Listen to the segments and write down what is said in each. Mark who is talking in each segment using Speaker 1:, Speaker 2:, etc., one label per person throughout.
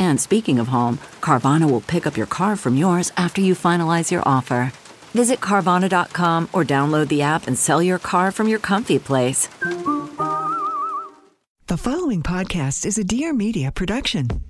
Speaker 1: And speaking of home, Carvana will pick up your car from yours after you finalize your offer. Visit Carvana.com or download the app and sell your car from your comfy place.
Speaker 2: The following podcast is a Dear Media production.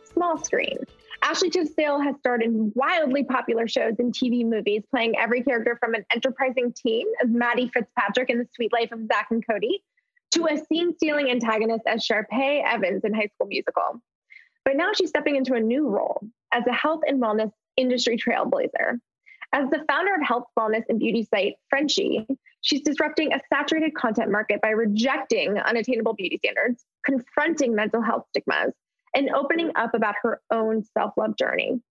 Speaker 3: small screen. Ashley Tisdale has starred in wildly popular shows and TV movies, playing every character from an enterprising teen as Maddie Fitzpatrick in The Suite Life of Zack and Cody to a scene stealing antagonist as Sharpay Evans in High School Musical. But now she's stepping into a new role as a health and wellness industry trailblazer. As the founder of health, wellness, and beauty site Frenshe, she's disrupting a saturated content market by rejecting unattainable beauty standards, confronting mental health stigmas, and opening up about her own self love journey.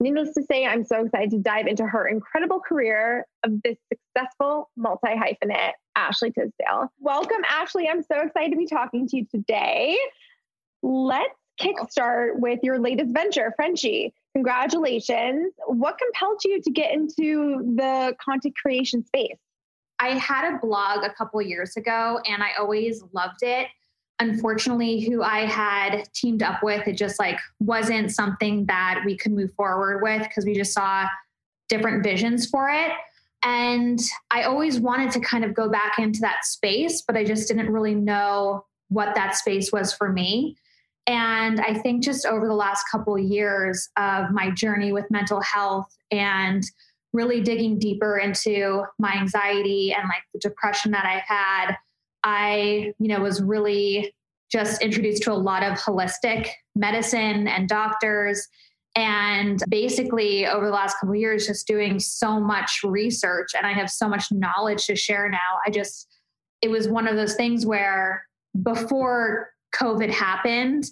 Speaker 3: Needless to say, I'm so excited to dive into her incredible career of this successful multi hyphenate, Ashley Tisdale. Welcome, Ashley. I'm so excited to be talking to you today. Let's kickstart with your latest venture, Frenshe. Congratulations. What compelled you to get into the content creation space?
Speaker 4: I had a blog a couple years ago and I always loved it unfortunately who i had teamed up with it just like wasn't something that we could move forward with because we just saw different visions for it. And i always wanted to kind of go back into that space but i just didn't really know what that space was for me. And i think just over the last couple of years of my journey with mental health and really digging deeper into my anxiety and like the depression that i had I, you know, was really just introduced to a lot of holistic medicine and doctors. And basically, over the last couple years, just doing so much research, and I have so much knowledge to share now. I just, it was one of those things where before COVID happened,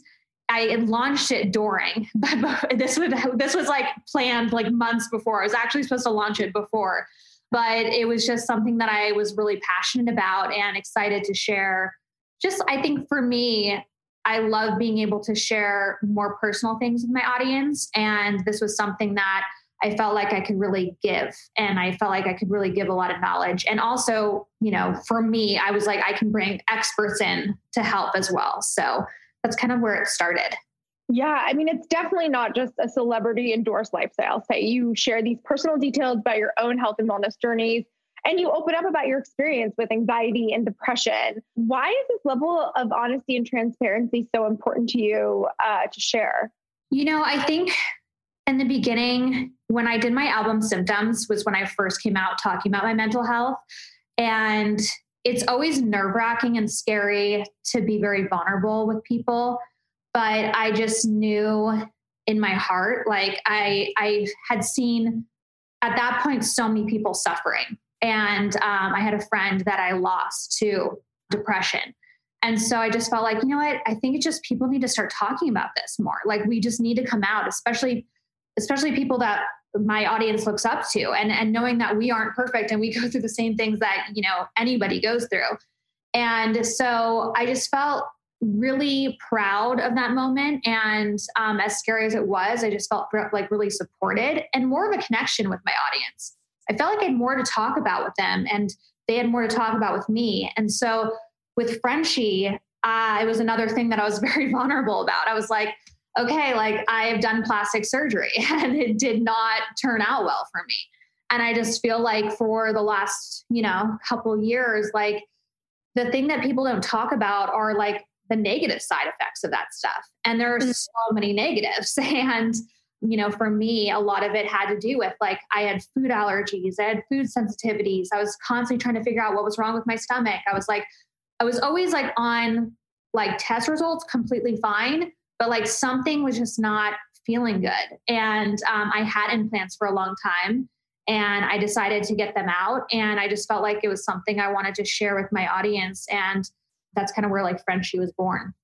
Speaker 4: I launched it during, but this was this was like planned like months before. I was actually supposed to launch it before, but it was just something that I was really passionate about and excited to share. Just, I think for me, I love being able to share more personal things with my audience. And this was something that I felt like I could really give. And I felt like I could really give a lot of knowledge. And also, you know, for me, I was like, I can bring experts in to help as well. So that's kind of where it started.
Speaker 3: Yeah, I mean, it's definitely not just a celebrity endorsed lifestyle. Say you share these personal details about your own health and wellness journeys, and you open up about your experience with anxiety and depression. Why is this level of honesty and transparency so important to you uh, to share?
Speaker 4: You know, I think in the beginning, when I did my album Symptoms, was when I first came out talking about my mental health. And it's always nerve wracking and scary to be very vulnerable with people but I just knew in my heart, like I I had seen at that point so many people suffering. And um, I had a friend that I lost to depression. And so I just felt like, you know what? I think it's just people need to start talking about this more. Like we just need to come out, especially especially people that my audience looks up to and and knowing that we aren't perfect and we go through the same things that, you know, anybody goes through. And so I just felt really proud of that moment. And um, as scary as it was, I just felt like really supported and more of a connection with my audience. I felt like I had more to talk about with them and they had more to talk about with me. And so with Frenshe, uh, it was another thing that I was very vulnerable about. I was like, okay, like I've done plastic surgery and it did not turn out well for me. And I just feel like for the last, you know, couple years, like the thing that people don't talk about are like the negative side effects of that stuff. And there are mm-hmm. so many negatives. And, you know, for me, a lot of it had to do with like I had food allergies, I had food sensitivities. I was constantly trying to figure out what was wrong with my stomach. I was like, I was always like on like test results completely fine, but like something was just not feeling good. And um, I had implants for a long time and I decided to get them out. And I just felt like it was something I wanted to share with my audience. And that's kind of where like Frenshe was born.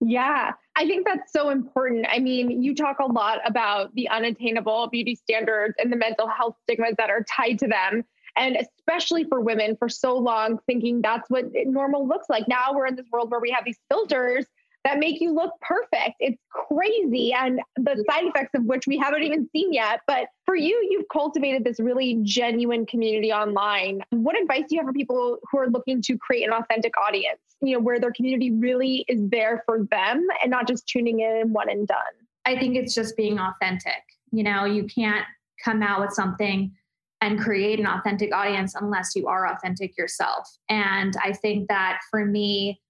Speaker 3: Yeah, I think that's so important. I mean, you talk a lot about the unattainable beauty standards and the mental health stigmas that are tied to them. And especially for women, for so long, thinking that's what normal looks like. Now we're in this world where we have these filters that make you look perfect. It's crazy. And the side effects of which we haven't even seen yet. But for you, you've cultivated this really genuine community online. What advice do you have for people who are looking to create an authentic audience, you know, where their community really is there for them and not just tuning in one and done?
Speaker 4: I think it's just being authentic. You know, you can't come out with something and create an authentic audience unless you are authentic yourself. And I think that for me,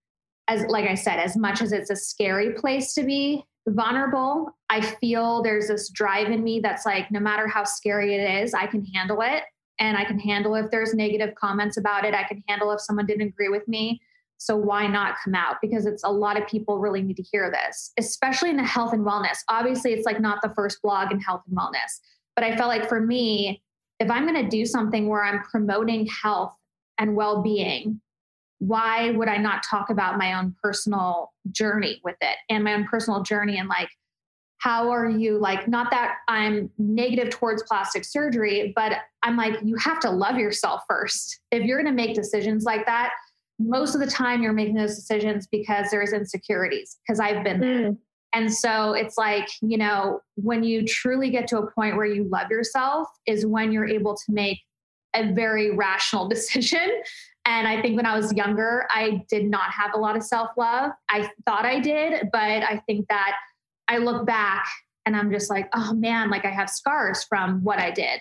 Speaker 4: as like I said, as much as it's a scary place to be vulnerable, I feel there's this drive in me that's like, no matter how scary it is, I can handle it. And I can handle if there's negative comments about it. I can handle if someone didn't agree with me. So why not come out? Because it's a lot of people really need to hear this, especially in the health and wellness. Obviously, it's like not the first blog in health and wellness, but I felt like for me, if I'm going to do something where I'm promoting health and well being, why would I not talk about my own personal journey with it and my own personal journey and like, how are you like, not that I'm negative towards plastic surgery, but I'm like, you have to love yourself first. If you're going to make decisions like that, most of the time you're making those decisions because there's insecurities, because I've been there. Mm. And so it's like, you know, when you truly get to a point where you love yourself, is when you're able to make a very rational decision. And I think when I was younger, I did not have a lot of self love. I thought I did, but I think that I look back and I'm just like, oh man, like I have scars from what I did.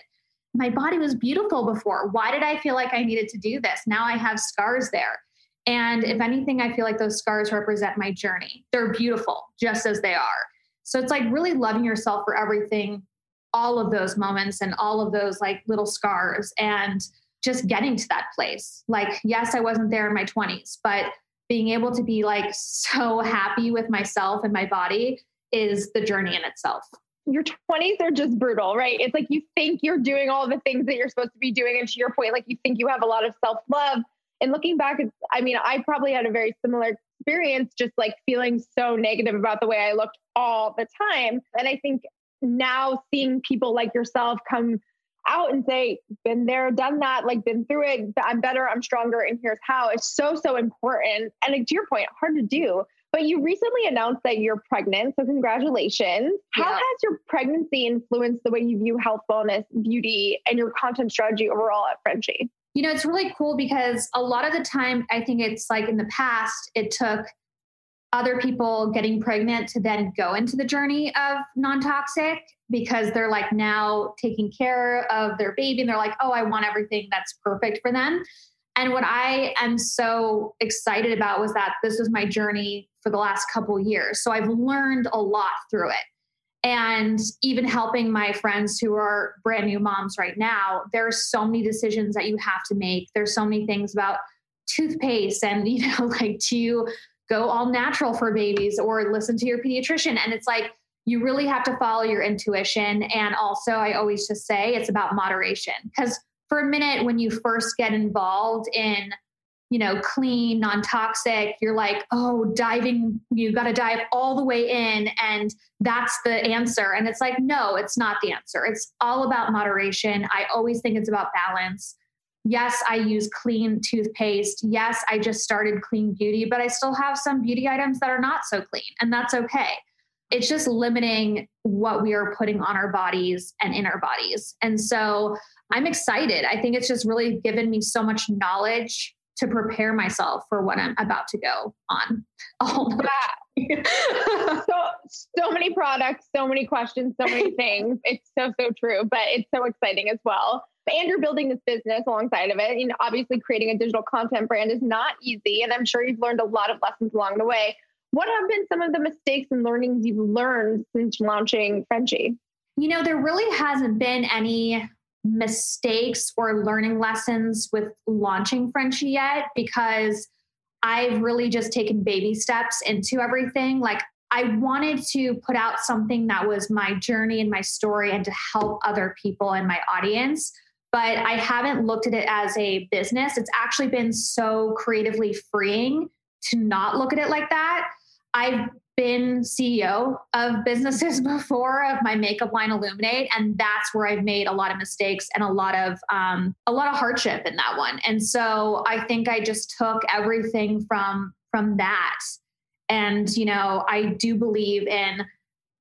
Speaker 4: My body was beautiful before. Why did I feel like I needed to do this? Now I have scars there. And if anything, I feel like those scars represent my journey. They're beautiful just as they are. So it's like really loving yourself for everything, all of those moments and all of those like little scars and just getting to that place. Like, yes, I wasn't there in my 20s, but being able to be like so happy with myself and my body is the journey in itself.
Speaker 3: Your 20s are just brutal, right? It's like you think you're doing all the things that you're supposed to be doing. And to your point, like you think you have a lot of self love and looking back, I mean, I probably had a very similar experience, just like feeling so negative about the way I looked all the time. And I think now seeing people like yourself come out and say, been there, done that, like been through it, I'm better, I'm stronger, and here's how. It's so, so important. And to your point, hard to do. But you recently announced that you're pregnant. So, congratulations. Yeah. How has your pregnancy influenced the way you view health, wellness, beauty, and your content strategy overall at Frenshe?
Speaker 4: you know, it's really cool because a lot of the time, I think it's like in the past, it took other people getting pregnant to then go into the journey of non toxic because they're like now taking care of their baby and they're like, oh, I want everything that's perfect for them. And what I am so excited about was that this was my journey for the last couple years. So I've learned a lot through it and even helping my friends who are brand new moms right now there are so many decisions that you have to make there's so many things about toothpaste and you know like to go all natural for babies or listen to your pediatrician and it's like you really have to follow your intuition. And also i always just say it's about moderation. Because for a minute when you first get involved in you know clean non-toxic you're like oh diving you got to dive all the way in. And that's the answer. And it's like no it's not the answer. It's all about moderation. I always think it's about balance. Yes i use clean toothpaste. Yes i just started clean beauty but i still have some beauty items that are not so clean and that's okay it's just limiting what we are putting on our bodies and in our bodies and so I'm excited. I think it's just really given me so much knowledge to prepare myself for what I'm about to go on.
Speaker 3: yeah. so so many products, so many questions, so many things. It's so so true, but it's so exciting as well. And you're building this business alongside of it. You know, obviously creating a digital content brand is not easy, and I'm sure you've learned a lot of lessons along the way. What have been some of the mistakes and learnings you've learned since launching Frenshe?
Speaker 4: You know, there really hasn't been any mistakes or learning lessons with launching Frenshe yet because I've really just taken baby steps into everything. Like I wanted to put out something that was my journey and my story and to help other people in my audience. But I haven't looked at it as a business. It's actually been so creatively freeing to not look at it like that. I've been CEO of businesses before of my makeup line Illuminate, and that's where I've made a lot of mistakes and a lot of um, a lot of hardship in that one. And so I think I just took everything from from that, and you know I do believe in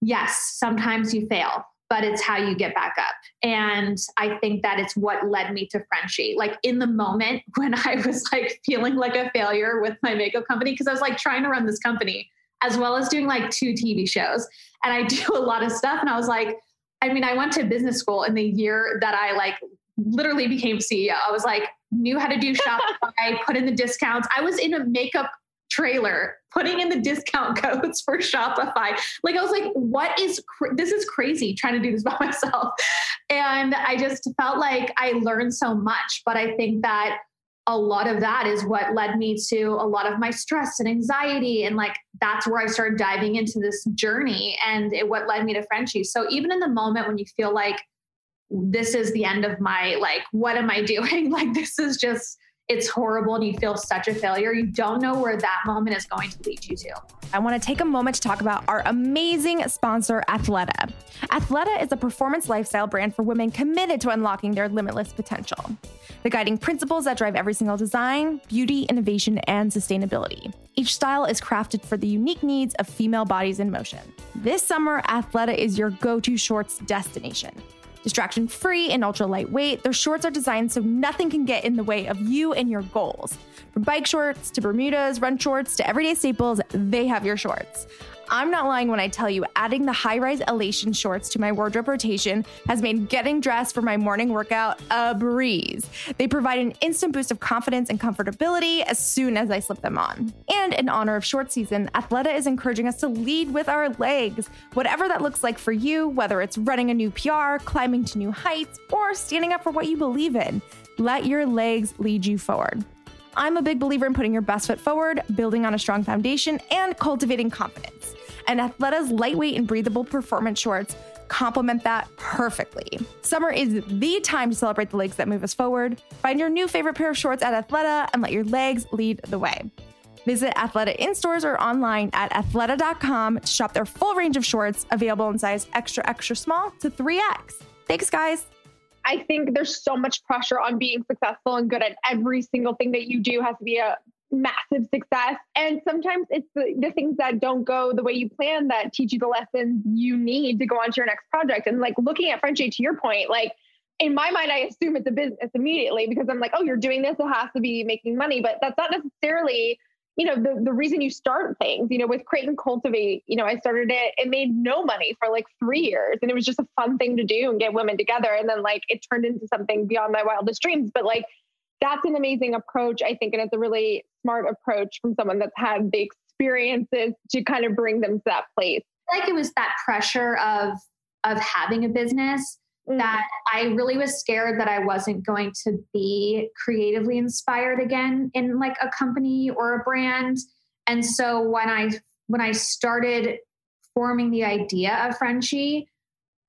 Speaker 4: yes, sometimes you fail, but it's how you get back up. And I think that it's what led me to Frenshe. Like in the moment when I was like feeling like a failure with my makeup company, because I was like trying to run this company as well as doing like two TV shows. And I do a lot of stuff. And I was like, I mean, I went to business school in the year that I like literally became CEO. I was like, knew how to do Shopify, put in the discounts. I was in a makeup trailer putting in the discount codes for Shopify. Like I was like, what is cr- this is crazy trying to do this by myself. And I just felt like I learned so much, but I think that a lot of that is what led me to a lot of my stress and anxiety and like that's where i started diving into this journey and it what led me to Frenshe so even in the moment when you feel like this is the end of my like what am i doing? Like this is just it's horrible and you feel such a failure, you don't know where that moment is going to lead you to.
Speaker 5: I want to take a moment to talk about our amazing sponsor, Athleta. Athleta is a performance lifestyle brand for women committed to unlocking their limitless potential. The guiding principles that drive every single design, beauty, innovation, and sustainability. Each style is crafted for the unique needs of female bodies in motion. This summer, Athleta is your go to shorts destination. Distraction free and ultra lightweight, their shorts are designed so nothing can get in the way of you and your goals. From bike shorts to Bermudas, run shorts to everyday staples, they have your shorts. I'm not lying when I tell you, adding the high rise elation shorts to my wardrobe rotation has made getting dressed for my morning workout a breeze. They provide an instant boost of confidence and comfortability as soon as I slip them on. And in honor of short season, Athleta is encouraging us to lead with our legs. Whatever that looks like for you, whether it's running a new PR, climbing to new heights, or standing up for what you believe in, let your legs lead you forward. I'm a big believer in putting your best foot forward, building on a strong foundation, and cultivating confidence. And Athleta's lightweight and breathable performance shorts complement that perfectly. Summer is the time to celebrate the legs that move us forward. Find your new favorite pair of shorts at Athleta and let your legs lead the way. Visit Athleta in stores or online at athleta.com to shop their full range of shorts available in size extra, extra small to 3X. Thanks, guys.
Speaker 3: I think there's so much pressure on being successful and good at every single thing that you do has to be a massive success. And sometimes it's the, the things that don't go the way you plan that teach you the lessons you need to go on to your next project. And like looking at Frenshe, to your point, like in my mind, I assume it's a business immediately because I'm like, oh, you're doing this, it has to be making money. But that's not necessarily you know the, the reason you start things you know with create and cultivate you know i started it it made no money for like three years and it was just a fun thing to do and get women together and then like it turned into something beyond my wildest dreams but like that's an amazing approach i think and it's a really smart approach from someone that's had the experiences to kind of bring them to that place
Speaker 4: like it was that pressure of of having a business. That I really was scared that I wasn't going to be creatively inspired again in like a company or a brand. And so when I when I started forming the idea of Frenshe,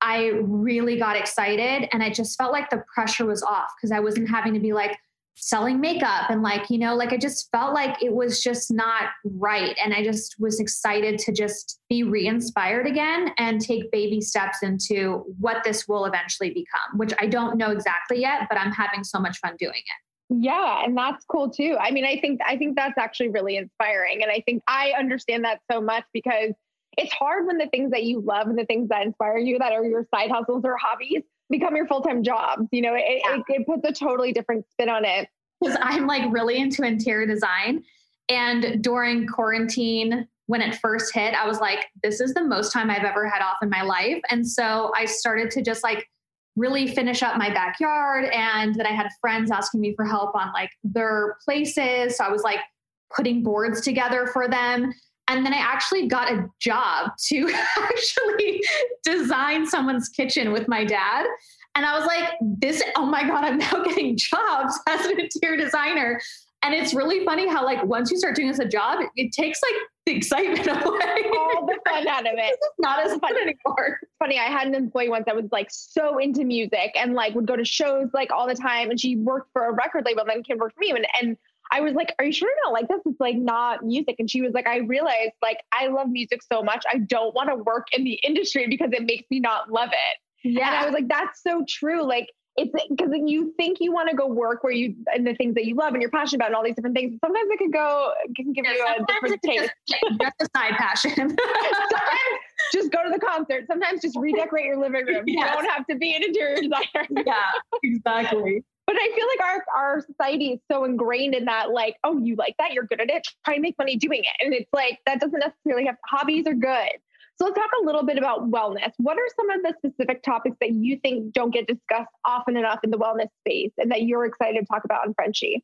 Speaker 4: I really got excited and I just felt like the pressure was off because I wasn't having to be like selling makeup and like, you know, like I just felt like it was just not right. And I just was excited to just be re inspired again and take baby steps into what this will eventually become, which I don't know exactly yet, but I'm having so much fun doing it.
Speaker 3: Yeah, and that's cool too. I mean, I think I think that's actually really inspiring and I think I understand that so much because it's hard when the things that you love and the things that inspire you that are your side hustles or hobbies become your full-time jobs you know it, yeah. it, it puts a totally different spin on it.
Speaker 4: Because i'm like really into interior design. And during quarantine when it first hit i was like this is the most time i've ever had off in my life. And so i started to just like really finish up my backyard. And then i had friends asking me for help on like their places. So i was like putting boards together for them and then I actually got a job to actually design someone's kitchen with my dad. And I was like, this, oh my God, I'm now getting jobs as an interior designer. And it's really funny how, like, once you start doing this a job, it, it takes like the excitement away.
Speaker 3: All the fun out of it.
Speaker 4: it's not as fun anymore.
Speaker 3: Funny, I had an employee once that was like so into music and like would go to shows like all the time. And she worked for a record label, and then came work for me. And, and I was like, Are you sure you don't like this? It's like not music. And she was like, I realized like I love music so much. I don't want to work in the industry because it makes me not love it. Yeah. And I was like, That's so true. Like, it's because you think you want to go work where you and the things that you love and you're passionate about and all these different things. Sometimes it could go can give yeah, you a different taste.
Speaker 4: Just, just a side passion.
Speaker 3: sometimes just go to the concert. Sometimes just redecorate your living room. Yes. You don't have to be an interior designer.
Speaker 4: yeah, exactly.
Speaker 3: But I feel like our our society is so ingrained in that, like, oh, you like that, you're good at it, try and make money doing it. And it's like that doesn't necessarily have hobbies are good. So let's talk a little bit about wellness. What are some of the specific topics that you think don't get discussed often enough in the wellness space and that you're excited to talk about on Frenshe?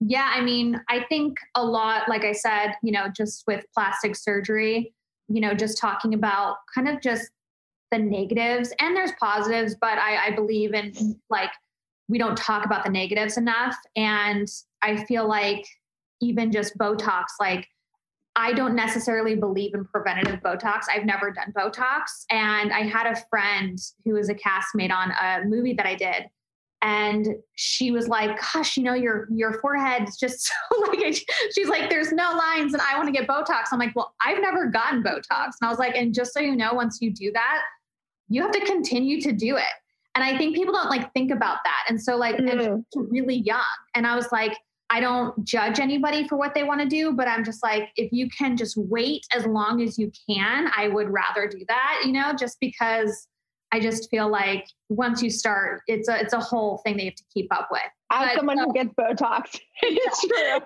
Speaker 4: Yeah, I mean, I think a lot, like I said, you know, just with plastic surgery, you know, just talking about kind of just the negatives and there's positives, but I, I believe in like we don't talk about the negatives enough. And I feel like even just Botox, like I don't necessarily believe in preventative Botox. I've never done Botox. And I had a friend who was a castmate on a movie that I did. And she was like, gosh, you know, your your forehead is just so like she's like, there's no lines and I want to get Botox. I'm like, well, I've never gotten Botox. And I was like, and just so you know, once you do that, you have to continue to do it. And I think people don't like think about that. And so like mm. really young. And I was like, I don't judge anybody for what they want to do, but I'm just like, if you can just wait as long as you can, I would rather do that, you know, just because I just feel like once you start, it's a it's a whole thing that you have to keep up with.
Speaker 3: As someone who gets Botox, it's true.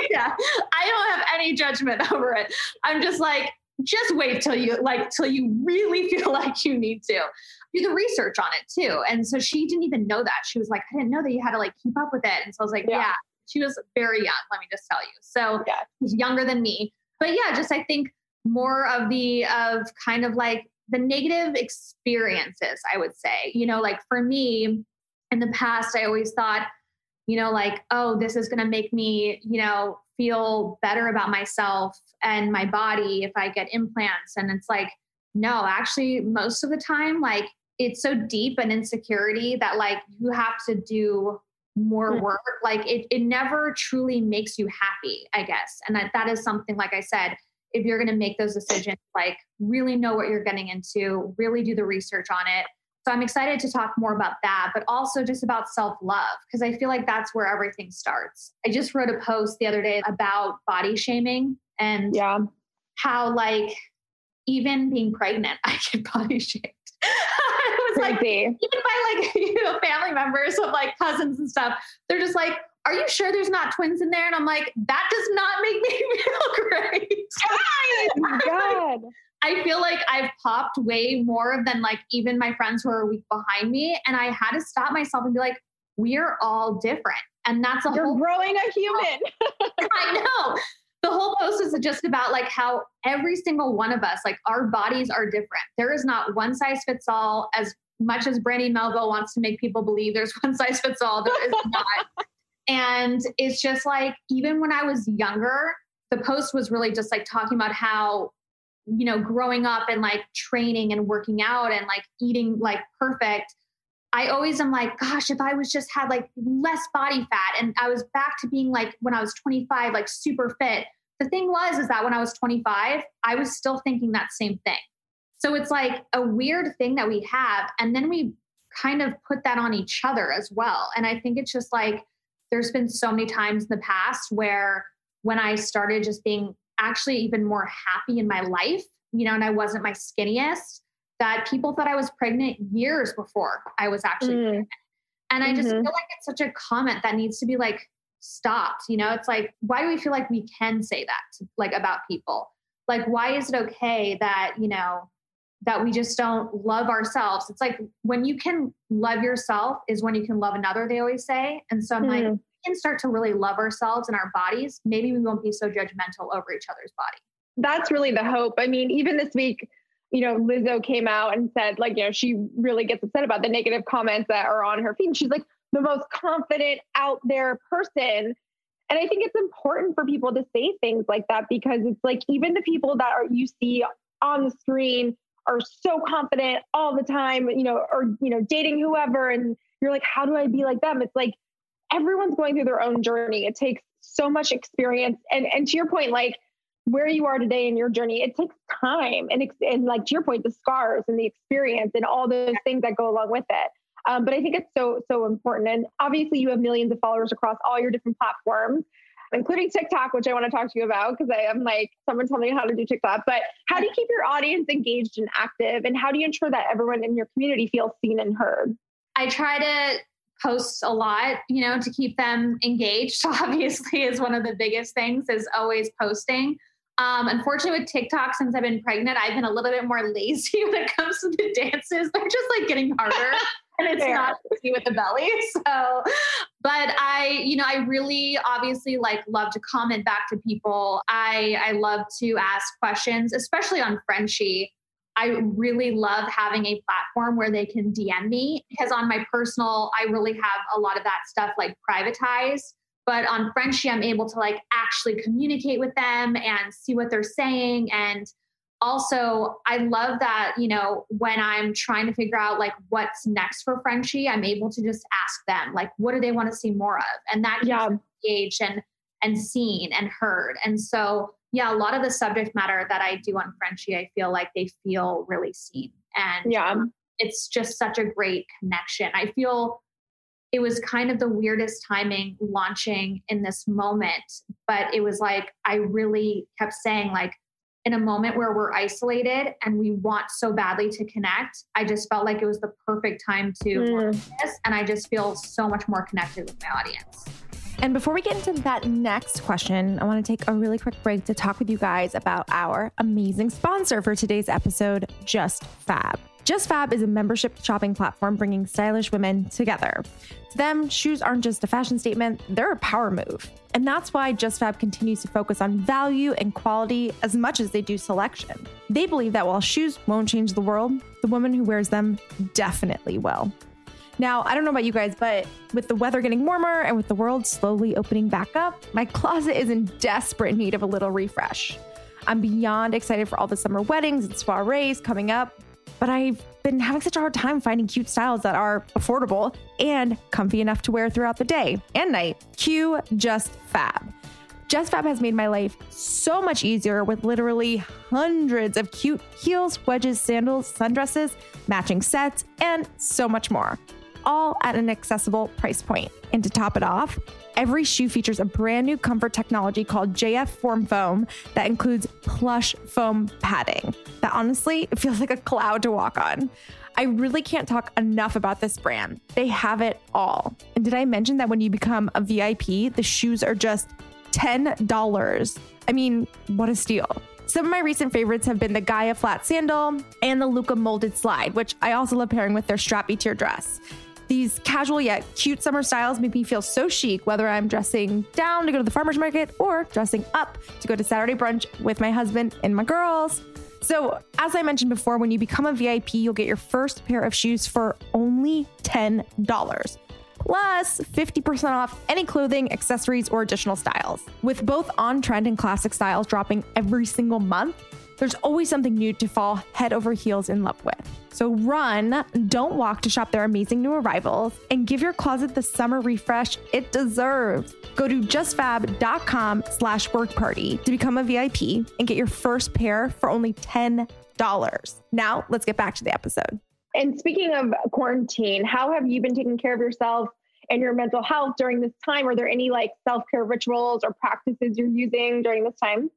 Speaker 4: yeah, I don't have any judgment over it. I'm just like, just wait till you like till you really feel like you need to do the research on it too. And so she didn't even know that. She was like, I didn't know that you had to like keep up with it. And so I was like, yeah. yeah. She was very young, let me just tell you. So yeah. she's younger than me. But yeah, just I think more of the of kind of like the negative experiences, I would say. You know, like for me in the past, I always thought, you know, like, oh, this is gonna make me, you know, feel better about myself and my body if I get implants. And it's like, no, actually, most of the time, like it's so deep an insecurity that like you have to do more hmm. work. Like it, it never truly makes you happy, I guess. And that, that is something, like I said, if you're going to make those decisions, like really know what you're getting into, really do the research on it. So I'm excited to talk more about that, but also just about self love, because I feel like that's where everything starts. I just wrote a post the other day about body shaming and yeah. how, like, even being pregnant, I get body shamed. it was like, even by like, you know, family members of like cousins and stuff, they're just like, are you sure there's not twins in there? And I'm like, that does not make me feel great.
Speaker 3: oh my God.
Speaker 4: I feel like I've popped way more than like even my friends who are a week behind me. And I had to stop myself and be like, we're all different. And that's a
Speaker 3: You're
Speaker 4: whole
Speaker 3: growing a human.
Speaker 4: I know. The whole post is just about like how every single one of us, like our bodies are different. There is not one size fits all as much as Brandy Melville wants to make people believe there's one size fits all. There is not. and it's just like, even when I was younger, the post was really just like talking about how you know, growing up and like training and working out and like eating like perfect, I always am like, gosh, if I was just had like less body fat and I was back to being like when I was 25, like super fit. The thing was, is that when I was 25, I was still thinking that same thing. So it's like a weird thing that we have. And then we kind of put that on each other as well. And I think it's just like, there's been so many times in the past where when I started just being actually even more happy in my life, you know, and I wasn't my skinniest, that people thought I was pregnant years before I was actually mm. pregnant. And I just mm-hmm. feel like it's such a comment that needs to be like stopped. You know, it's like, why do we feel like we can say that to, like about people? Like, why is it okay that, you know, that we just don't love ourselves? It's like when you can love yourself is when you can love another, they always say. And so I'm mm. like, can start to really love ourselves and our bodies. Maybe we won't be so judgmental over each other's body.
Speaker 3: That's really the hope. I mean, even this week, you know, Lizzo came out and said, like, you know, she really gets upset about the negative comments that are on her feed. She's like, the most confident out there person. And I think it's important for people to say things like that because it's like even the people that are you see on the screen are so confident all the time, you know, or you know, dating whoever, and you're like, how do I be like them? It's like everyone's going through their own journey. It takes so much experience, and and to your point, like where you are today in your journey, it takes time, and and like to your point, the scars and the experience and all those things that go along with it. Um, but I think it's so, so important. And obviously, you have millions of followers across all your different platforms, including TikTok, which I want to talk to you about because I'm like, someone tell me how to do TikTok. But how do you keep your audience engaged and active? And how do you ensure that everyone in your community feels seen and heard?
Speaker 4: I try to post a lot, you know, to keep them engaged. Obviously, is one of the biggest things is always posting. Um, unfortunately, with TikTok, since I've been pregnant, I've been a little bit more lazy when it comes to the dances. They're just like getting harder. and it's Fair. not easy with the belly. So, but I, you know, I really obviously like love to comment back to people. I I love to ask questions, especially on Frenshe. I really love having a platform where they can DM me because on my personal, I really have a lot of that stuff like privatized. But on Frenshe, I'm able to like actually communicate with them and see what they're saying. And also i love that you know when i'm trying to figure out like what's next for Frenshe i'm able to just ask them like what do they want to see more of? And that yeah. engaged and and seen and heard. And so yeah a lot of the subject matter that i do on Frenshe i feel like they feel really seen and yeah it's just such a great connection i feel it was kind of the weirdest timing launching in this moment but it was like i really kept saying like in a moment where we're isolated and we want so badly to connect, I just felt like it was the perfect time to mm. this. And I just feel so much more connected with my audience.
Speaker 5: And before we get into that next question, I want to take a really quick break to talk with you guys about our amazing sponsor for today's episode, Just Fab. Just Fab is a membership shopping platform bringing stylish women together. To them, shoes aren't just a fashion statement, they're a power move. And that's why Just Fab continues to focus on value and quality as much as they do selection. They believe that while shoes won't change the world, the woman who wears them definitely will. Now, I don't know about you guys, but with the weather getting warmer and with the world slowly opening back up, my closet is in desperate need of a little refresh. I'm beyond excited for all the summer weddings and soirees coming up, but I've been having such a hard time finding cute styles that are affordable and comfy enough to wear throughout the day and night. Cue Just Fab. Just Fab has made my life so much easier with literally hundreds of cute heels, wedges, sandals, sundresses, matching sets, and so much more all at an accessible price point. And to top it off, every shoe features a brand new comfort technology called JF Form Foam that includes plush foam padding. That honestly, feels like a cloud to walk on. I really can't talk enough about this brand. They have it all. And did I mention that when you become a VIP, the shoes are just $10? I mean, what a steal. Some of my recent favorites have been the Gaia flat sandal and the Luca molded slide, which I also love pairing with their strappy tier dress. These casual yet cute summer styles make me feel so chic, whether I'm dressing down to go to the farmer's market or dressing up to go to Saturday brunch with my husband and my girls. So, as I mentioned before, when you become a VIP, you'll get your first pair of shoes for only $10, plus 50% off any clothing, accessories, or additional styles. With both on trend and classic styles dropping every single month, there's always something new to fall head over heels in love with. So run, don't walk to shop their amazing new arrivals and give your closet the summer refresh it deserves. Go to justfab.com slash work party to become a VIP and get your first pair for only $10. Now let's get back to the episode.
Speaker 3: And speaking of quarantine, how have you been taking care of yourself and your mental health during this time? Are there any like self care rituals or practices you're using during this time?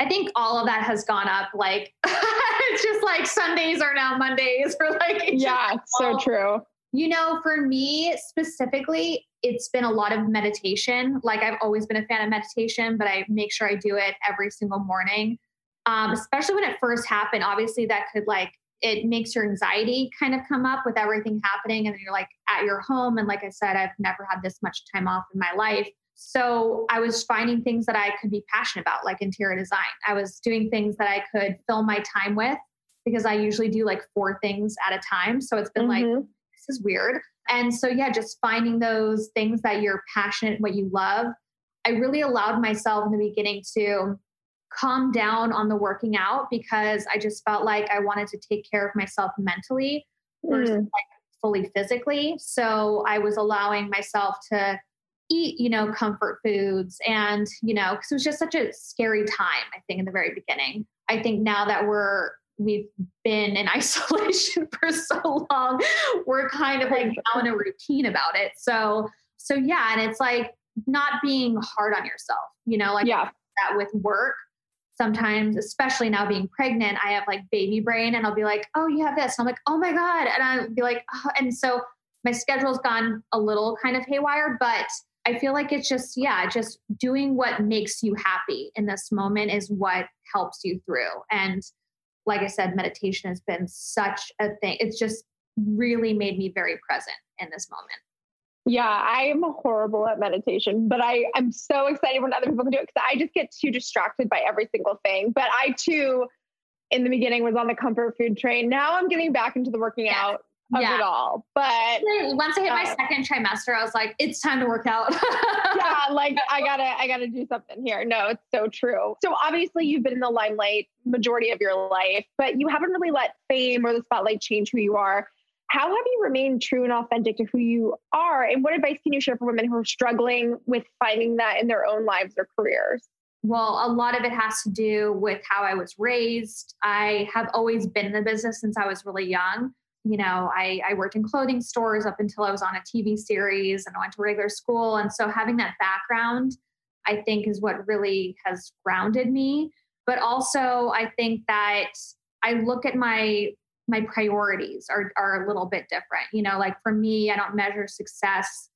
Speaker 4: I think all of that has gone up. Like it's just like Sundays are now Mondays or like
Speaker 3: yeah, so true.
Speaker 4: You know, for me specifically, it's been a lot of meditation. Like I've always been a fan of meditation, but I make sure I do it every single morning. Um, especially when it first happened. Obviously, that could like it makes your anxiety kind of come up with everything happening, and you're like at your home. And like I said, I've never had this much time off in my life. So I was finding things that I could be passionate about, like interior design. I was doing things that I could fill my time with because I usually do like four things at a time. So it's been mm-hmm. like, this is weird. And so, yeah, just finding those things that you're passionate, what you love. I really allowed myself in the beginning to calm down on the working out because I just felt like I wanted to take care of myself mentally versus mm. like fully physically. So I was allowing myself to eat, you know, comfort foods and, you know, because it was just such a scary time, I think, in the very beginning. I think now that we're we've been in isolation for so long, we're kind of like now in a routine about it. So so yeah, and it's like not being hard on yourself, you know, like yeah. that with work. Sometimes, especially now being pregnant, I have like baby brain and I'll be like, oh, you have this. And I'm like, oh my God. And I'll be like, oh. and so my schedule's gone a little kind of haywire, but I feel like it's just, yeah, just doing what makes you happy in this moment is what helps you through. And like I said, meditation has been such a thing. It's just really made me very present in this moment.
Speaker 3: Yeah, I'm horrible at meditation, but I am so excited when other people can do it because I just get too distracted by every single thing. But I too, in the beginning, was on the comfort food train. Now I'm getting back into the working yeah. out of yeah. it all. But
Speaker 4: once I hit my uh, second trimester, I was like, it's time to work out.
Speaker 3: yeah, like I gotta, I gotta do something here. No, it's so true. So obviously you've been in the limelight majority of your life, but you haven't really let fame or the spotlight change who you are. How have you remained true and authentic to who you are? And what advice can you share for women who are struggling with finding that in their own lives or careers?
Speaker 4: Well, a lot of it has to do with how I was raised. I have always been in the business since I was really young you know, I, I worked in clothing stores up until I was on a TV series and I went to regular school. And so having that background, I think, is what really has grounded me. But also, I think that I look at my my priorities are are a little bit different. You know, like for me, I don't measure success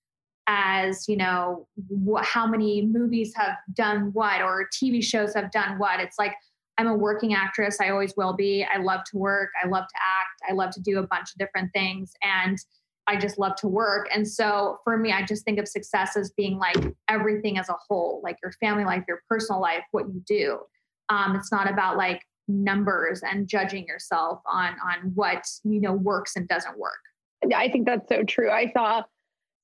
Speaker 4: as you know wh- how many movies have done what or TV shows have done what. It's like I'm a working actress. I always will be. I love to work. I love to act. I love to do a bunch of different things. And I just love to work. And so for me, I just think of success as being like everything as a whole, like your family life, your personal life, what you do. Um, it's not about like numbers and judging yourself on on what you know works and doesn't work.
Speaker 3: I think that's so true. I saw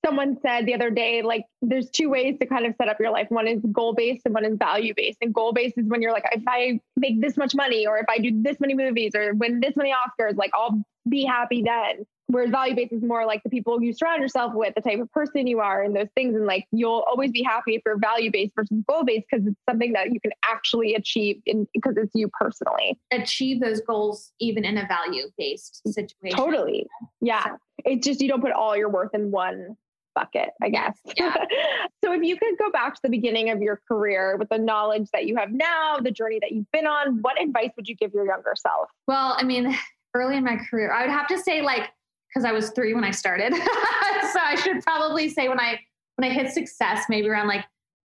Speaker 3: someone said the other day like there's two ways to kind of set up your life. One is goal based and one is value based and goal based is when you're like if i make this much money or if i do this many movies or win this many oscars like i'll be happy then. Whereas value based is more like the people you surround yourself with the type of person you are and those things. And like you'll always be happy if you're value based versus goal based because it's something that you can actually achieve in because it's you personally.
Speaker 4: Achieve those goals even in a value based situation.
Speaker 3: Totally. Yeah. So. it's just you don't put all your worth in one bucket, I guess. Yeah. so if you could go back to the beginning of your career with the knowledge that you have now, the journey that you've been on, what advice would you give your younger self?
Speaker 4: Well, I mean, early in my career, I would have to say like because I was 3 when I started. so I should probably say when I when I hit success maybe around like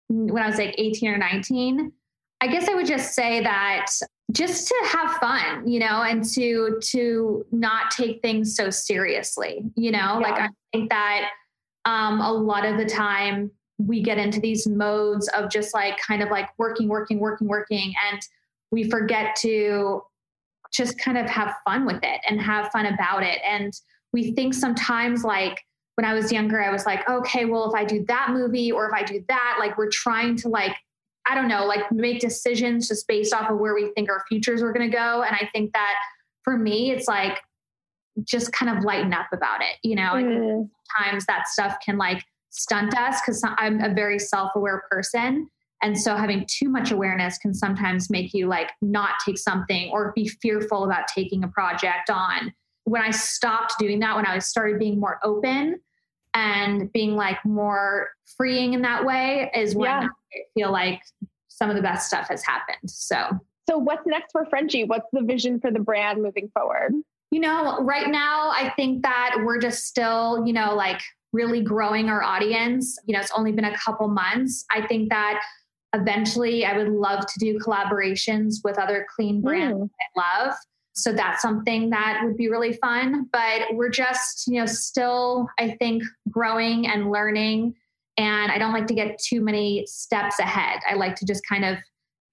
Speaker 4: when I was like 18 or 19. I guess I would just say that just to have fun, you know, and to to not take things so seriously, you know, yeah. like I think that um, a lot of the time we get into these modes of just like kind of like working, working, working, working, and we forget to just kind of have fun with it and have fun about it. And we think sometimes like when I was younger, I was like, okay, well, if I do that movie or if I do that, like we're trying to like I don't know, like make decisions just based off of where we think our futures are going to go. And I think that for me, it's like just kind of lighten up about it. You know, mm. Sometimes that stuff can like stunt us because I'm a very self aware person. And so having too much awareness can sometimes make you like not take something or be fearful about taking a project on. When I stopped doing that, when I started being more open and being like more freeing in that way, is when yeah. I feel like some of the best stuff has happened. So,
Speaker 3: so what's next for Frenshe? What's the vision for the brand moving forward?
Speaker 4: You know, right now, I think that we're just still, you know, like really growing our audience. You know, it's only been a couple months. I think that eventually I would love to do collaborations with other clean brands mm. I love. So that's something that would be really fun. But we're just, you know, still, I think, growing and learning. And I don't like to get too many steps ahead. I like to just kind of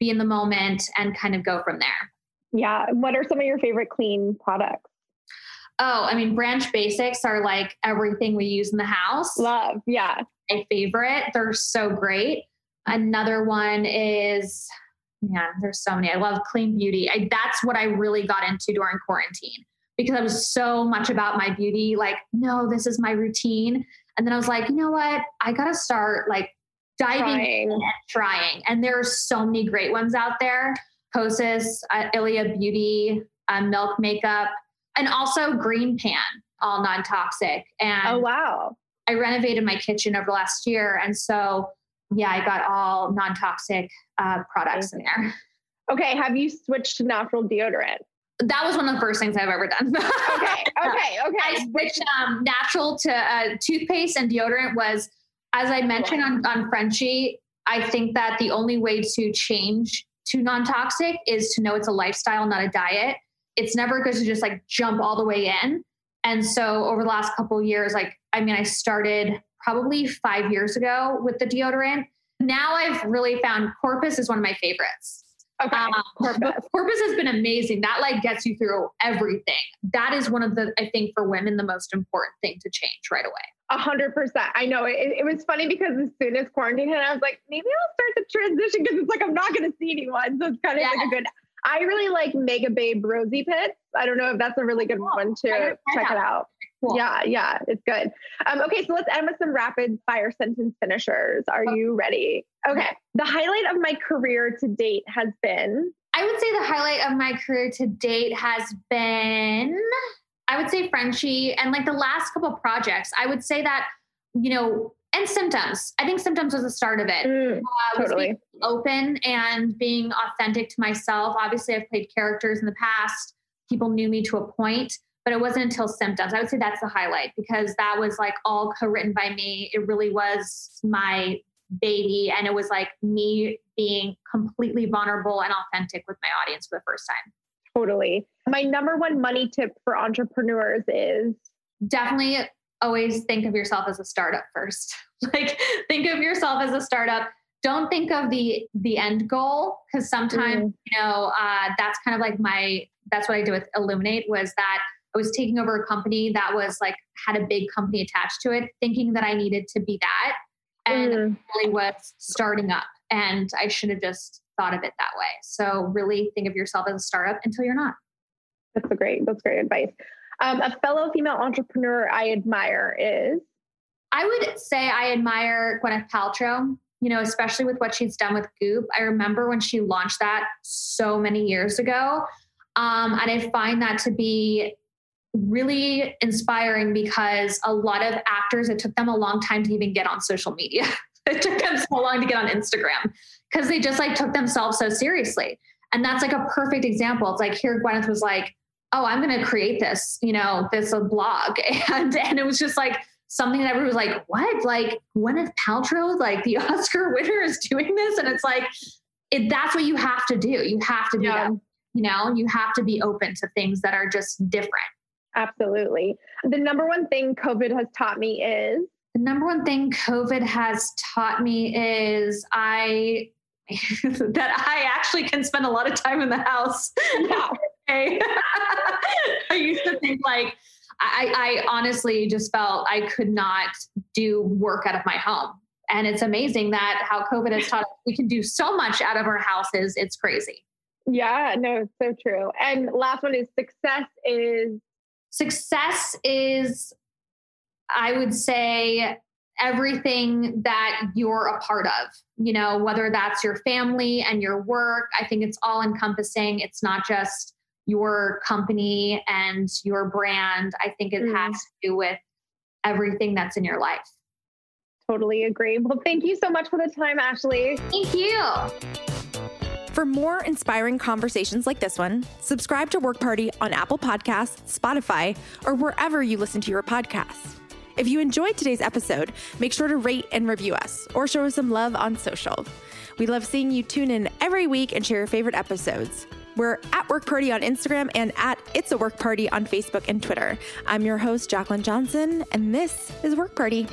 Speaker 4: be in the moment and kind of go from there.
Speaker 3: Yeah. What are some of your favorite clean products?
Speaker 4: Oh, I mean, branch basics are like everything we use in the house.
Speaker 3: Love. Yeah.
Speaker 4: My favorite. They're so great. Another one is, man, there's so many. I love clean beauty. I, that's what I really got into during quarantine because I was so much about my beauty. Like, no, this is my routine. And then I was like, you know what? I got to start like diving trying. and trying. And there are so many great ones out there. Kosas, uh, Ilia Beauty, uh, Milk Makeup, and also Green Pan, all non toxic. And
Speaker 3: oh, wow.
Speaker 4: I renovated my kitchen over last year. And so, yeah, I got all non toxic uh, products in there.
Speaker 3: Okay. Have you switched to natural deodorant?
Speaker 4: That was one of the first things I've ever done.
Speaker 3: okay. Okay. Okay.
Speaker 4: I switched um, natural to uh, toothpaste and deodorant was, as I mentioned on, on Frenshe, I think that the only way to change to non toxic is to know it's a lifestyle, not a diet. It's never good to just like jump all the way in. And so over the last couple years, like, I mean, I started probably five years ago with the deodorant. Now I've really found Corpus is one of my favorites.
Speaker 3: Okay. Um,
Speaker 4: Corpus. Corpus has been amazing. That like gets you through everything. That is one of the, I think for women, the most important thing to change right away.
Speaker 3: A hundred percent. I know it, it, was funny because as soon as quarantine hit, I was like, maybe I'll start the transition because it's like I'm not going to see anyone, so it's kind of yeah. like a good. I really like Mega Babe Rosy Pits. I don't know if that's a really good cool. one to check it out. Cool. Yeah, yeah, it's good. Um, okay, so let's end with some rapid fire sentence finishers. Are okay. you ready? Okay. The highlight of my career to date has been.
Speaker 4: I would say the highlight of my career to date has been I would say Frenshe and like the last couple projects, I would say that, you know, and symptoms. I think symptoms was the start of it.
Speaker 3: Mm, uh, totally.
Speaker 4: open and being authentic to myself. Obviously, I've played characters in the past. People knew me to a point, but it wasn't until symptoms. I would say that's the highlight because that was like all co-written by me. It really was my baby, and it was like me being completely vulnerable and authentic with my audience for the first time.
Speaker 3: Totally. My number one money tip for entrepreneurs is
Speaker 4: definitely always think of yourself as a startup first. like think of yourself as a startup. Don't think of the the end goal because sometimes mm. you know uh, that's kind of like my that's what I did with Illuminate was that I was taking over a company that was like had a big company attached to it, thinking that I needed to be that, and mm. really was starting up, and I should have just thought of it that way. So really think of yourself as a startup until you're not.
Speaker 3: That's a great, that's great advice. Um, a fellow female entrepreneur I admire is?
Speaker 4: I would say I admire Gwyneth Paltrow, you know, especially with what she's done with Goop. I remember when she launched that so many years ago. Um, and I find that to be really inspiring because a lot of actors, it took them a long time to even get on social media. it took them so long to get on Instagram because they just like took themselves so seriously. And that's like a perfect example. It's like here Gwyneth was like, oh, I'm going to create this, you know, this a blog. And, and it was just like something that everyone was like, what? Like Gwyneth Paltrow, like the Oscar winner is doing this. And it's like, it, that's what you have to do. You have to do yeah. that. You know, you have to be open to things that are just different.
Speaker 3: Absolutely. The number one thing COVID has taught me is
Speaker 4: the number one thing COVID has taught me is I that I actually can spend a lot of time in the house. Yeah. I used to think like I, I honestly just felt I could not do work out of my home. and it's amazing that how COVID has taught us we can do so much out of our houses. It's crazy.
Speaker 3: Yeah, no, it's so true. And last one is success is
Speaker 4: success is, I would say, everything that you're a part of, you know, whether that's your family and your work. I think it's all encompassing. It's not just your company and your brand. I think it mm. has to do with everything that's in your life.
Speaker 3: Totally agree. Well, thank you so much for the time, Ashley.
Speaker 4: Thank you.
Speaker 5: For more inspiring conversations like this one, subscribe to Work Party on Apple Podcasts, Spotify, or wherever you listen to your podcasts. If you enjoyed today's episode, make sure to rate and review us or show us some love on social. We love seeing you tune in every week and share your favorite episodes. We're at Work Party on Instagram and at It's a Work Party on Facebook and Twitter. I'm your host, Jaclyn Johnson, and this is Work Party.